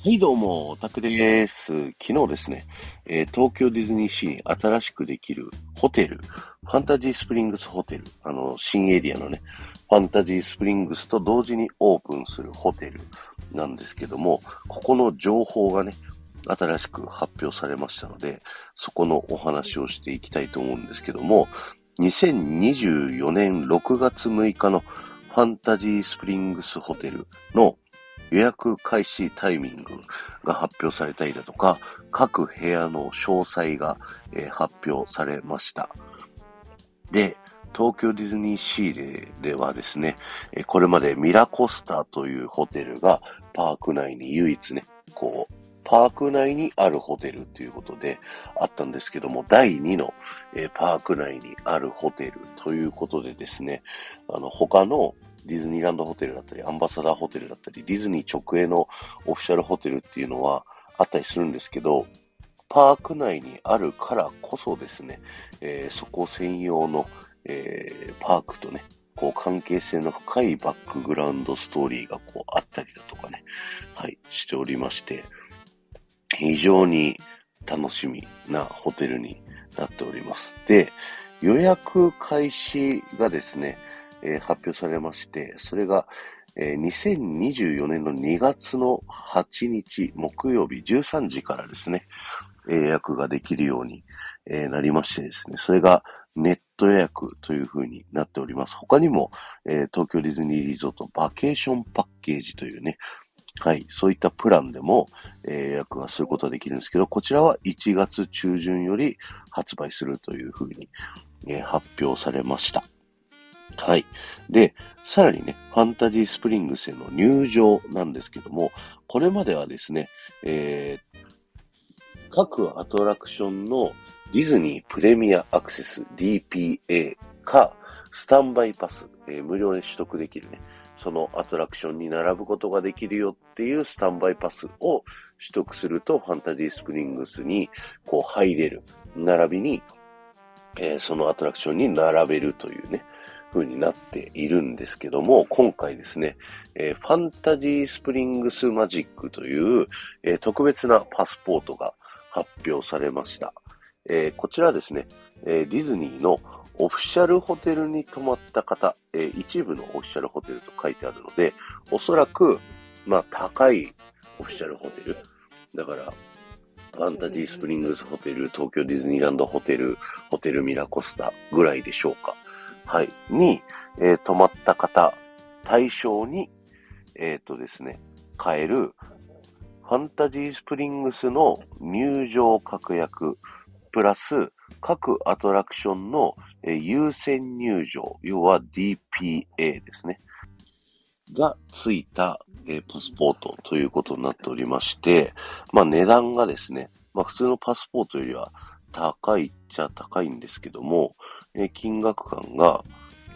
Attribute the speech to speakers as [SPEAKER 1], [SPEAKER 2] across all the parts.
[SPEAKER 1] はい、どうも、オタクです。昨日ですね、えー東京ディズニーシーに新しくできるホテル、ファンタジースプリングスホテル、あの、新エリアのね、ファンタジースプリングスと同時にオープンするホテルなんですけども、ここの情報がね、新しく発表されましたので、そこのお話をしていきたいと思うんですけども、2024年6月6日のファンタジースプリングスホテルの予約開始タイミングが発表されたりだとか、各部屋の詳細が、えー発表されました。で、東京ディズニーシーではですね、えこれまでミラコスタというホテルがパーク内に唯一ね、こう、パーク内にあるホテルということであったんですけども、第2の、えパーク内にあるホテルということでですね、あの、他のディズニーランドホテルだったり、アンバサダーホテルだったり、ディズニー直営のオフィシャルホテルっていうのはあったりするんですけど、パーク内にあるからこそですね、えーそこ専用の、えーパークとね、こう関係性の深いバックグラウンドストーリーがこうあったりだとかね、はい、しておりまして、非常に楽しみなホテルになっております。で、予約開始がですね、えー発表されまして、それが、えー2024年の2月の8日木曜日13時からですね、予約ができるように、えーなりましてですね、それがネット予約という風になっております。他にも、えー東京ディズニーリゾートバケーションパッケージというね、はい、そういったプランでも、えー予約がすることができるんですけど、こちらは1月中旬より発売するという風に、えー発表されました。はい。で、さらにね、ファンタジースプリングスへの入場なんですけども、これまではですね、えー各アトラクションのディズニープレミアアクセス DPA か、スタンバイパス、えー無料で取得できるね、そのアトラクションに並ぶことができるよっていうスタンバイパスを取得すると、ファンタジースプリングスにこう入れる。並びに、えーそのアトラクションに並べるというね、風になっているんですけども、今回ですね、えーファンタジースプリングスマジックという、えー特別なパスポートが発表されました。えーこちらですね、えディズニーのオフィシャルホテルに泊まった方、え一部のオフィシャルホテルと書いてあるので、おそらく、まあ、高いオフィシャルホテル。だから、ファンタジースプリングスホテル、東京ディズニーランドホテル、ホテルミラコスタぐらいでしょうか。はい。に、えー泊まった方対象に、えっ、とですね、買える、ファンタジースプリングスの入場確約、プラス、各アトラクションの、えー優先入場、要は DPA ですね。がついた、えーパスポートということになっておりまして、まあ値段がですね、まあ普通のパスポートよりは高いっちゃ高いんですけども、え金額感が、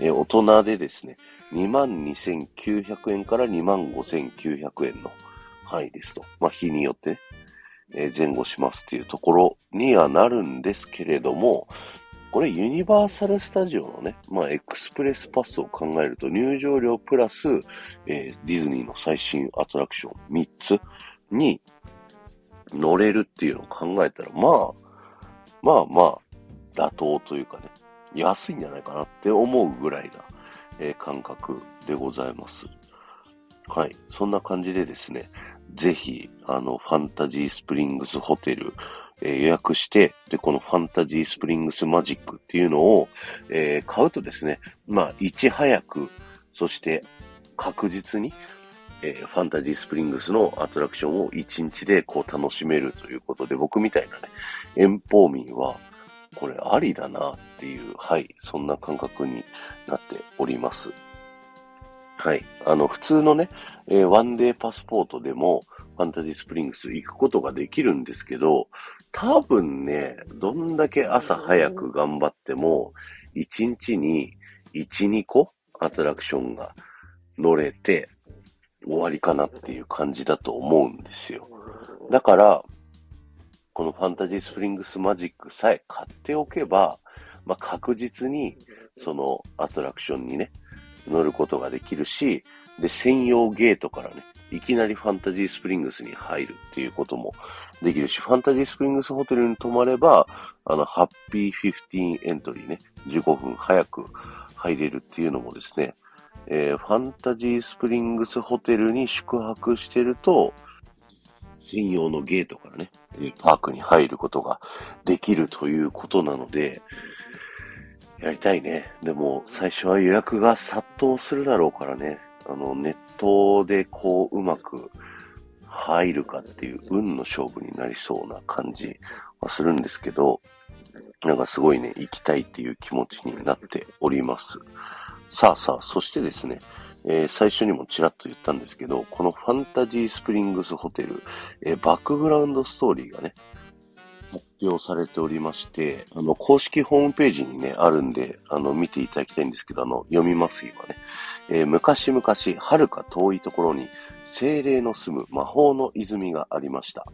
[SPEAKER 1] え大人でですね、22,900円から25,900円の範囲ですと。まあ日によってね、え前後しますっていうところにはなるんですけれども、これユニバーサルスタジオのね、まあエクスプレスパスを考えると入場料プラス、えーディズニーの最新アトラクション3つに乗れるっていうのを考えたら、まあ、まあまあ、妥当というかね、安いんじゃないかなって思うぐらいな、えー感覚でございます。はい。そんな感じでですね、ぜひ、あの、ファンタジースプリングスホテル、えー予約して、で、このファンタジースプリングスマジックっていうのを、えー買うとですね、まあ、いち早く、そして確実に、えーファンタジースプリングスのアトラクションを1日でこう楽しめるということで、僕みたいなね、遠方民は、これありだなっていう、はい、そんな感覚になっております。はい。あの、普通のね、えーワンデーパスポートでも、ファンタジースプリングス行くことができるんですけど、多分ね、どんだけ朝早く頑張っても、1日に1、2個アトラクションが乗れて終わりかなっていう感じだと思うんですよ。だから、このファンタジースプリングスマジックさえ買っておけば、まあ、確実にそのアトラクションにね、乗ることができるし、で、専用ゲートからね、いきなりファンタジースプリングスに入るっていうこともできるし、ファンタジースプリングスホテルに泊まれば、あの、ハッピー15エントリーね、15分早く入れるっていうのもですね、えー、ファンタジースプリングスホテルに宿泊してると、専用のゲートからね、パークに入ることができるということなので、やりたいね。でも、最初は予約が殺到するだろうからね、あの、ネットでこう、うまく入るかっていう運の勝負になりそうな感じはするんですけど、なんかすごいね、行きたいっていう気持ちになっております。さあさあ、そしてですね、えー、最初にもちらっと言ったんですけど、このファンタジースプリングスホテル、えー、バックグラウンドストーリーがね、発表されておりまして、あの、公式ホームページにね、あるんで、あの、見ていただきたいんですけど、あの、読みます今ね。えー、昔々、遥か遠いところに、精霊の住む魔法の泉がありました。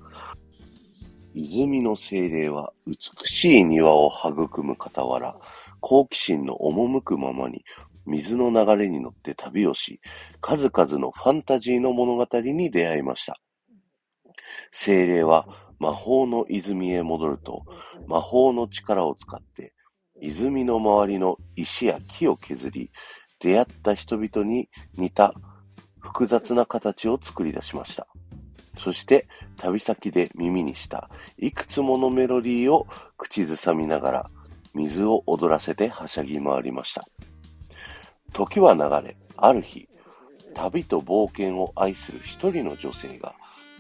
[SPEAKER 1] 泉の精霊は美しい庭を育む傍ら、好奇心の赴くままに水の流れに乗って旅をし、数々のファンタジーの物語に出会いました。精霊は魔法の泉へ戻ると、魔法の力を使って、泉の周りの石や木を削り、出会った人々に似た複雑な形を作り出しました。そして旅先で耳にしたいくつものメロディーを口ずさみながら水を踊らせてはしゃぎ回りました。時は流れ、ある日、旅と冒険を愛する一人の女性が、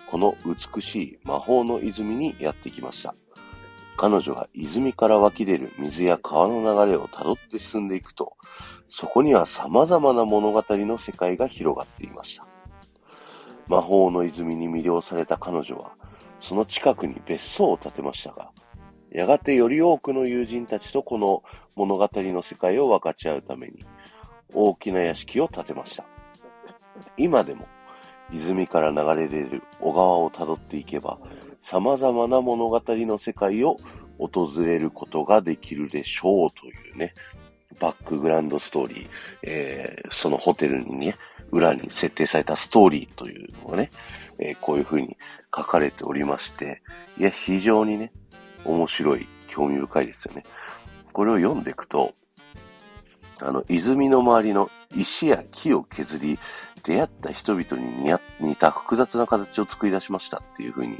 [SPEAKER 1] この美しい魔法の泉にやってきました。彼女が泉から湧き出る水や川の流れをたどって進んでいくと、そこには様々な物語の世界が広がっていました。魔法の泉に魅了された彼女は、その近くに別荘を建てましたが、やがてより多くの友人たちとこの物語の世界を分かち合うために、大きな屋敷を建てました。今でも、泉から流れ出る小川をたどっていけば、様々な物語の世界を訪れることができるでしょうというね、バックグラウンドストーリー、えー、そのホテルにね、裏に設定されたストーリーというのがね、えー、こういう風に書かれておりまして、いや、非常にね、面白い、興味深いですよね。これを読んでいくと、あの、泉の周りの石や木を削り、出会った人々に似た複雑な形を作り出しましたっていう風に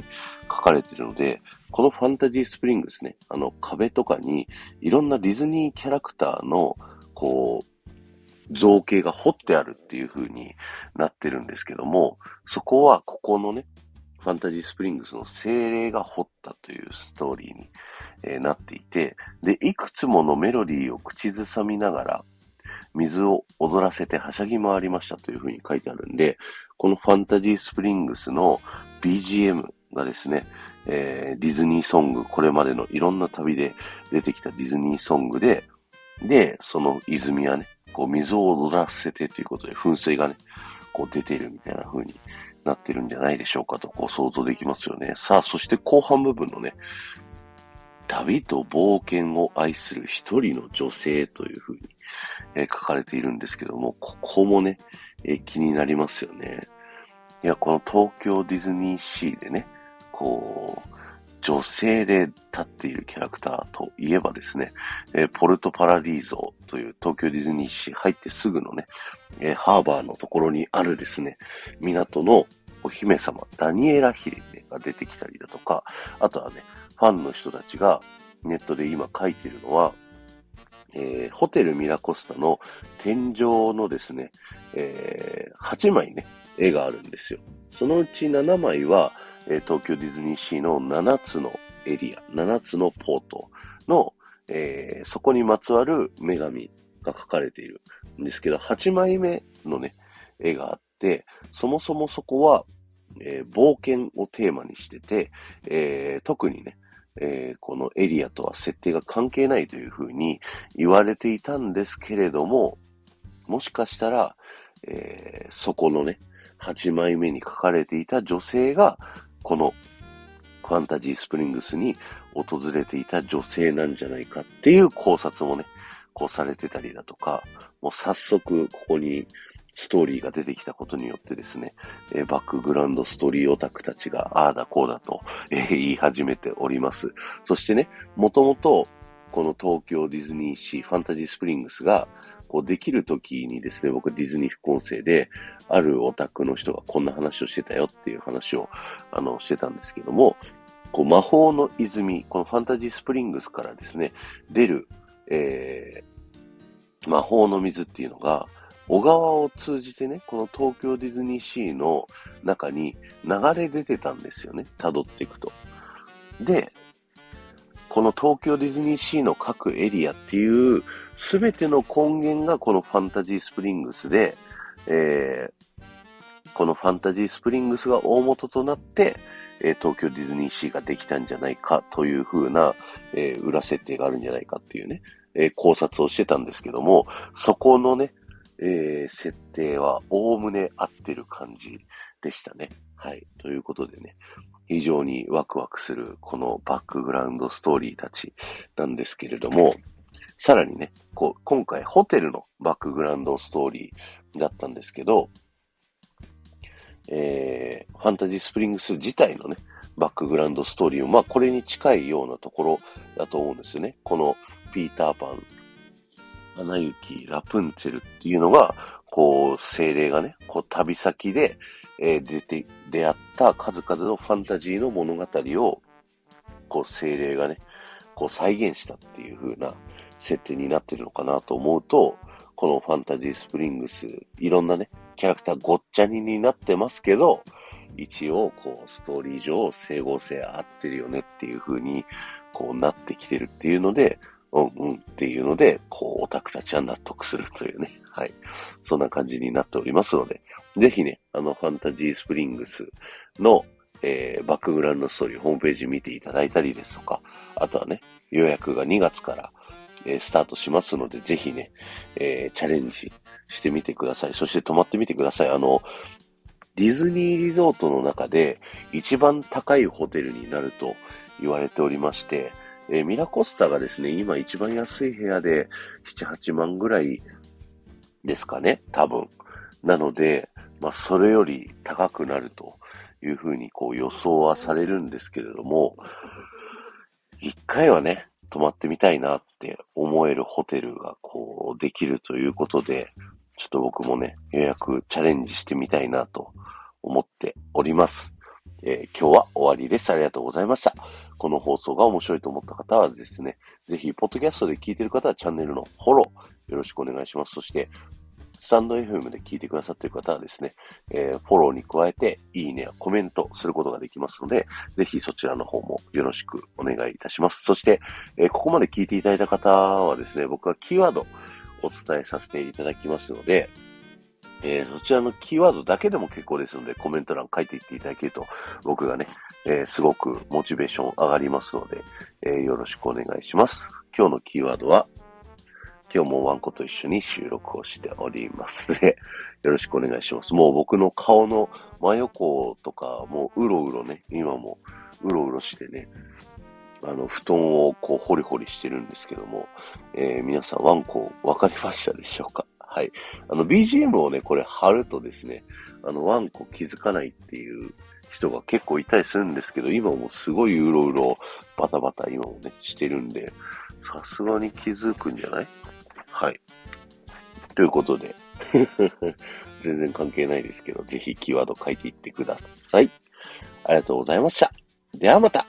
[SPEAKER 1] 書かれてるので、このファンタジースプリングですね、あの壁とかにいろんなディズニーキャラクターの、こう、造形が彫ってあるっていう風になってるんですけども、そこはここのね、ファンタジースプリングスの精霊が彫ったというストーリーに、えー、なっていて、で、いくつものメロディーを口ずさみながら、水を踊らせてはしゃぎ回りましたというふうに書いてあるんで、このファンタジースプリングスの BGM がですね、えー、ディズニーソング、これまでのいろんな旅で出てきたディズニーソングで、で、その泉はね、こう水を踊らせてということで噴水がね、こう出てるみたいな風になってるんじゃないでしょうかとこう想像できますよね。さあ、そして後半部分のね、旅と冒険を愛する一人の女性という風にえ、書かれているんですけども、ここもね、え、気になりますよね。いや、この東京ディズニーシーでね、こう、女性で立っているキャラクターといえばですね、え、ポルトパラディーゾという東京ディズニーシー入ってすぐのね、え、ハーバーのところにあるですね、港のお姫様、ダニエラヒレが出てきたりだとか、あとはね、ファンの人たちがネットで今書いてるのは、えー、ホテルミラコスタの天井のですね、えー、8枚ね、絵があるんですよ。そのうち7枚は、えー、東京ディズニーシーの7つのエリア、7つのポートの、えー、そこにまつわる女神が描かれているんですけど、8枚目のね、絵があって、そもそもそこは、えー、冒険をテーマにしてて、えー、特にね、えー、このエリアとは設定が関係ないというふうに言われていたんですけれども、もしかしたら、えー、そこのね、8枚目に書かれていた女性が、このファンタジースプリングスに訪れていた女性なんじゃないかっていう考察もね、こうされてたりだとか、もう早速ここにストーリーが出てきたことによってですね、えー、バックグラウンドストーリーオタクたちが、ああだこうだと、えー、言い始めております。そしてね、もともと、この東京ディズニーシーファンタジースプリングスが、こうできる時にですね、僕ディズニー副音声で、あるオタクの人がこんな話をしてたよっていう話を、あの、してたんですけども、こう魔法の泉、このファンタジースプリングスからですね、出る、えー、魔法の水っていうのが、小川を通じてね、この東京ディズニーシーの中に流れ出てたんですよね、辿っていくと。で、この東京ディズニーシーの各エリアっていう、すべての根源がこのファンタジースプリングスで、えー、このファンタジースプリングスが大元となって、えー、東京ディズニーシーができたんじゃないかという風な、えー、裏設定があるんじゃないかっていうね、え考察をしてたんですけども、そこのね、え設定はおおむね合ってる感じでしたね。はい。ということでね、非常にワクワクするこのバックグラウンドストーリーたちなんですけれども、さらにね、こう今回ホテルのバックグラウンドストーリーだったんですけど、えー、ファンタジースプリングス自体のね、バックグラウンドストーリーも、まあこれに近いようなところだと思うんですよね。このピーターパン、アナ雪、ラプンツェルっていうのが、こう、精霊がね、こう旅先で、えー、出て、出会った数々のファンタジーの物語を、こう、精霊がね、こう再現したっていう風な設定になってるのかなと思うと、このファンタジースプリングス、いろんなね、キャラクターごっちゃにになってますけど、一応、こう、ストーリー上、整合性合ってるよねっていう風に、こうなってきてるっていうので、うんうんっていうので、こう、オタクたちは納得するというね。はい。そんな感じになっておりますので、ぜひね、あの、ファンタジースプリングスの、えー、バックグラウンドストーリー、ホームページ見ていただいたりですとか、あとはね、予約が2月から、えー、スタートしますので、ぜひね、えー、チャレンジしてみてください。そして泊まってみてください。あの、ディズニーリゾートの中で一番高いホテルになると言われておりまして、えー、ミラコスタがですね、今一番安い部屋で7、8万ぐらいですかね、多分。なので、まあ、それより高くなるというふうにこう予想はされるんですけれども、一回はね、泊まってみたいなって思えるホテルがこうできるということで、ちょっと僕もね、予約チャレンジしてみたいなと思っております。えー、今日は終わりです。ありがとうございました。この放送が面白いと思った方はですね、ぜひ、ポッドキャストで聞いてる方はチャンネルのフォローよろしくお願いします。そして、スタンド FM で聞いてくださっている方はですね、えー、フォローに加えて、いいねやコメントすることができますので、ぜひそちらの方もよろしくお願いいたします。そして、えー、ここまで聞いていただいた方はですね、僕はキーワードお伝えさせていただきますので、えー、そちらのキーワードだけでも結構ですので、コメント欄書いていっていただけると、僕がね、えー、すごくモチベーション上がりますので、えー、よろしくお願いします。今日のキーワードは、今日もワンコと一緒に収録をしておりますで、よろしくお願いします。もう僕の顔の真横とか、もううろうろね、今もうろうろしてね、あの、布団をこう、ホリホリしてるんですけども、えー、皆さんワンコわかりましたでしょうか？はい。あの、BGM をね、これ貼るとですね、あの、ワンコ気づかないっていう人が結構いたりするんですけど、今もすごいうろうろバタバタ今もね、してるんで、さすがに気づくんじゃない？はい。ということで、全然関係ないですけど、ぜひキーワード書いていってください。ありがとうございました。ではまた